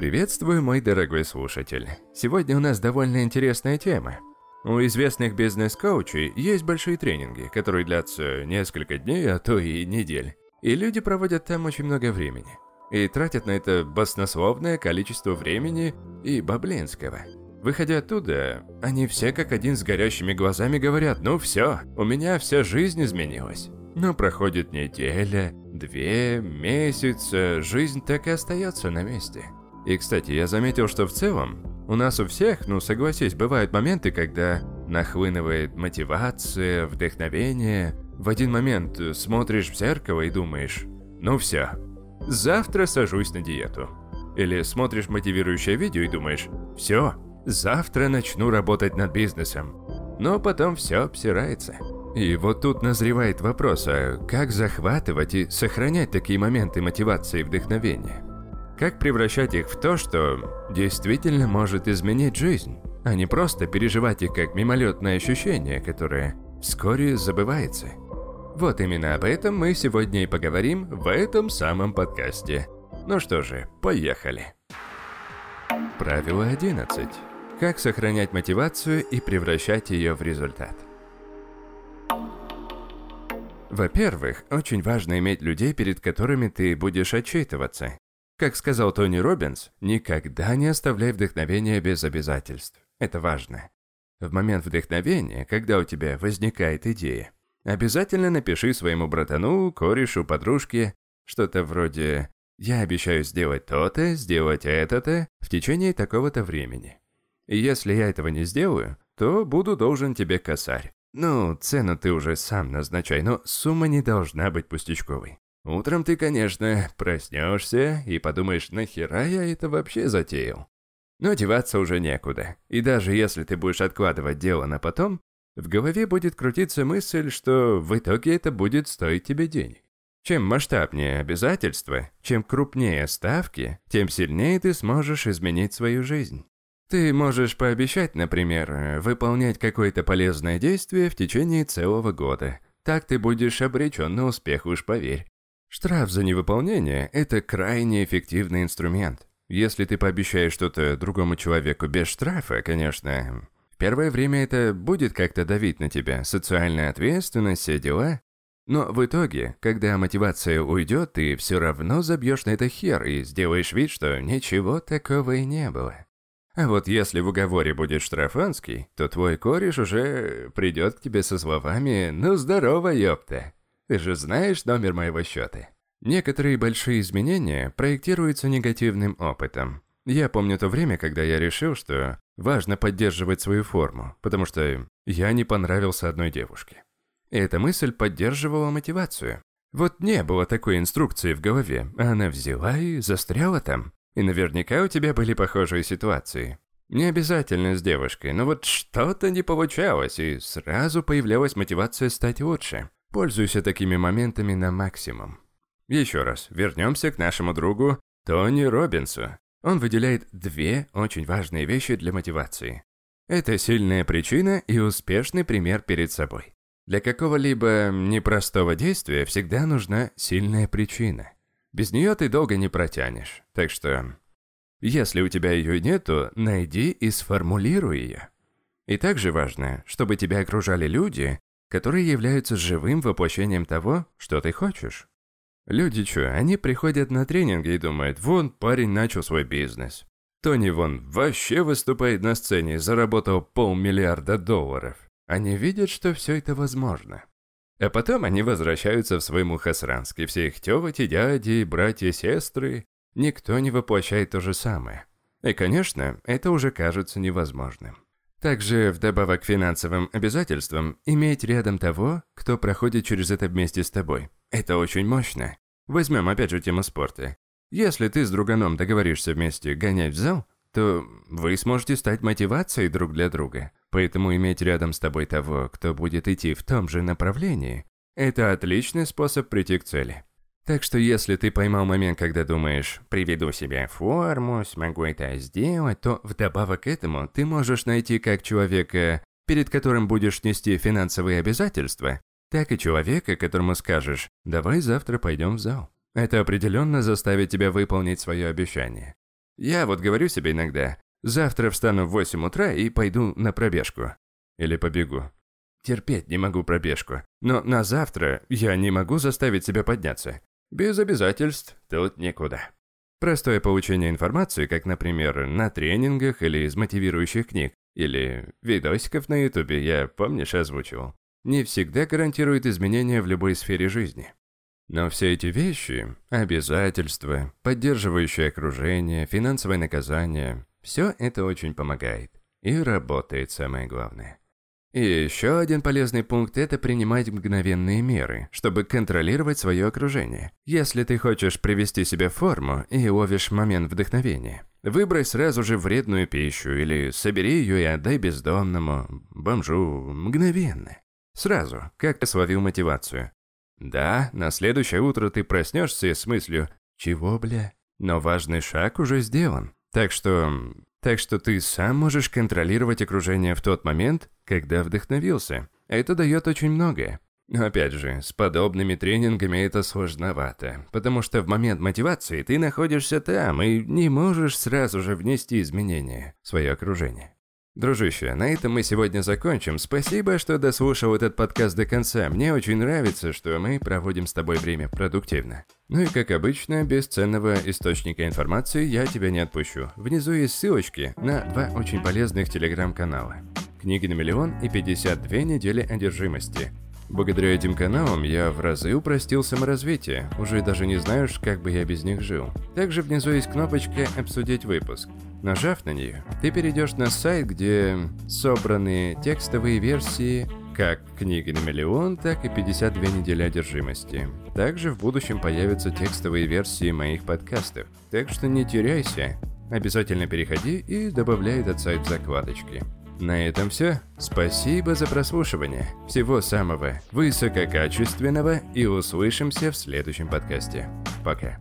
Приветствую, мой дорогой слушатель. Сегодня у нас довольно интересная тема. У известных бизнес-коучей есть большие тренинги, которые длятся несколько дней, а то и недель. И люди проводят там очень много времени. И тратят на это баснословное количество времени и баблинского. Выходя оттуда, они все как один с горящими глазами говорят, ну все, у меня вся жизнь изменилась. Но проходит неделя, две, месяца, жизнь так и остается на месте. И, кстати, я заметил, что в целом у нас у всех, ну согласись, бывают моменты, когда нахлынывает мотивация, вдохновение. В один момент смотришь в зеркало и думаешь, ну все, завтра сажусь на диету. Или смотришь мотивирующее видео и думаешь, все, завтра начну работать над бизнесом. Но потом все обсирается. И вот тут назревает вопрос, а как захватывать и сохранять такие моменты мотивации и вдохновения? Как превращать их в то, что действительно может изменить жизнь, а не просто переживать их как мимолетное ощущение, которое вскоре забывается. Вот именно об этом мы сегодня и поговорим в этом самом подкасте. Ну что же, поехали. Правило 11. Как сохранять мотивацию и превращать ее в результат. Во-первых, очень важно иметь людей, перед которыми ты будешь отчитываться. Как сказал Тони Робинс, никогда не оставляй вдохновение без обязательств. Это важно. В момент вдохновения, когда у тебя возникает идея, обязательно напиши своему братану, корешу, подружке что-то вроде «Я обещаю сделать то-то, сделать это-то в течение такого-то времени». И если я этого не сделаю, то буду должен тебе косарь. Ну, цену ты уже сам назначай, но сумма не должна быть пустячковой. Утром ты, конечно, проснешься и подумаешь, нахера я это вообще затеял. Но деваться уже некуда. И даже если ты будешь откладывать дело на потом, в голове будет крутиться мысль, что в итоге это будет стоить тебе денег. Чем масштабнее обязательства, чем крупнее ставки, тем сильнее ты сможешь изменить свою жизнь. Ты можешь пообещать, например, выполнять какое-то полезное действие в течение целого года. Так ты будешь обречен на успех, уж поверь. Штраф за невыполнение – это крайне эффективный инструмент. Если ты пообещаешь что-то другому человеку без штрафа, конечно, первое время это будет как-то давить на тебя, социальная ответственность, все дела. Но в итоге, когда мотивация уйдет, ты все равно забьешь на это хер и сделаешь вид, что ничего такого и не было. А вот если в уговоре будет штрафанский, то твой кореш уже придет к тебе со словами «Ну здорово, ёпта!» Ты же знаешь номер моего счета. Некоторые большие изменения проектируются негативным опытом. Я помню то время, когда я решил, что важно поддерживать свою форму, потому что я не понравился одной девушке. И эта мысль поддерживала мотивацию. Вот не было такой инструкции в голове, а она взяла и застряла там. И наверняка у тебя были похожие ситуации. Не обязательно с девушкой, но вот что-то не получалось, и сразу появлялась мотивация стать лучше. Пользуйся такими моментами на максимум. Еще раз, вернемся к нашему другу Тони Робинсу. Он выделяет две очень важные вещи для мотивации. Это сильная причина и успешный пример перед собой. Для какого-либо непростого действия всегда нужна сильная причина. Без нее ты долго не протянешь. Так что, если у тебя ее нет, то найди и сформулируй ее. И также важно, чтобы тебя окружали люди, которые являются живым воплощением того, что ты хочешь. Люди что, они приходят на тренинги и думают, вон парень начал свой бизнес. Тони вон вообще выступает на сцене и заработал полмиллиарда долларов. Они видят, что все это возможно. А потом они возвращаются в свой Мухасранск, и все их тети, дяди, братья, сестры, никто не воплощает то же самое. И, конечно, это уже кажется невозможным. Также, вдобавок к финансовым обязательствам, иметь рядом того, кто проходит через это вместе с тобой. Это очень мощно. Возьмем опять же тему спорта. Если ты с друганом договоришься вместе гонять в зал, то вы сможете стать мотивацией друг для друга. Поэтому иметь рядом с тобой того, кто будет идти в том же направлении, это отличный способ прийти к цели. Так что если ты поймал момент, когда думаешь «приведу себя в форму, смогу это сделать», то вдобавок к этому ты можешь найти как человека, перед которым будешь нести финансовые обязательства, так и человека, которому скажешь «давай завтра пойдем в зал». Это определенно заставит тебя выполнить свое обещание. Я вот говорю себе иногда, завтра встану в 8 утра и пойду на пробежку. Или побегу. Терпеть не могу пробежку. Но на завтра я не могу заставить себя подняться. Без обязательств тут никуда. Простое получение информации, как, например, на тренингах или из мотивирующих книг, или видосиков на ютубе, я, помнишь, озвучивал, не всегда гарантирует изменения в любой сфере жизни. Но все эти вещи – обязательства, поддерживающее окружение, финансовое наказание – все это очень помогает. И работает самое главное. И еще один полезный пункт – это принимать мгновенные меры, чтобы контролировать свое окружение. Если ты хочешь привести себя в форму и ловишь момент вдохновения, выбрось сразу же вредную пищу или собери ее и отдай бездомному, бомжу, мгновенно. Сразу, как ты словил мотивацию. Да, на следующее утро ты проснешься с мыслью «Чего, бля?». Но важный шаг уже сделан. Так что... Так что ты сам можешь контролировать окружение в тот момент, когда вдохновился. Это дает очень многое. Но опять же, с подобными тренингами это сложновато, потому что в момент мотивации ты находишься там и не можешь сразу же внести изменения в свое окружение. Дружище, на этом мы сегодня закончим. Спасибо, что дослушал этот подкаст до конца. Мне очень нравится, что мы проводим с тобой время продуктивно. Ну и как обычно, без ценного источника информации я тебя не отпущу. Внизу есть ссылочки на два очень полезных телеграм-канала. Книги на миллион и 52 недели одержимости. Благодаря этим каналам я в разы упростил саморазвитие, уже даже не знаешь, как бы я без них жил. Также внизу есть кнопочка «Обсудить выпуск». Нажав на нее, ты перейдешь на сайт, где собраны текстовые версии как книги на миллион, так и 52 недели одержимости. Также в будущем появятся текстовые версии моих подкастов, так что не теряйся. Обязательно переходи и добавляй этот сайт в закладочки. На этом все. Спасибо за прослушивание. Всего самого высококачественного и услышимся в следующем подкасте. Пока.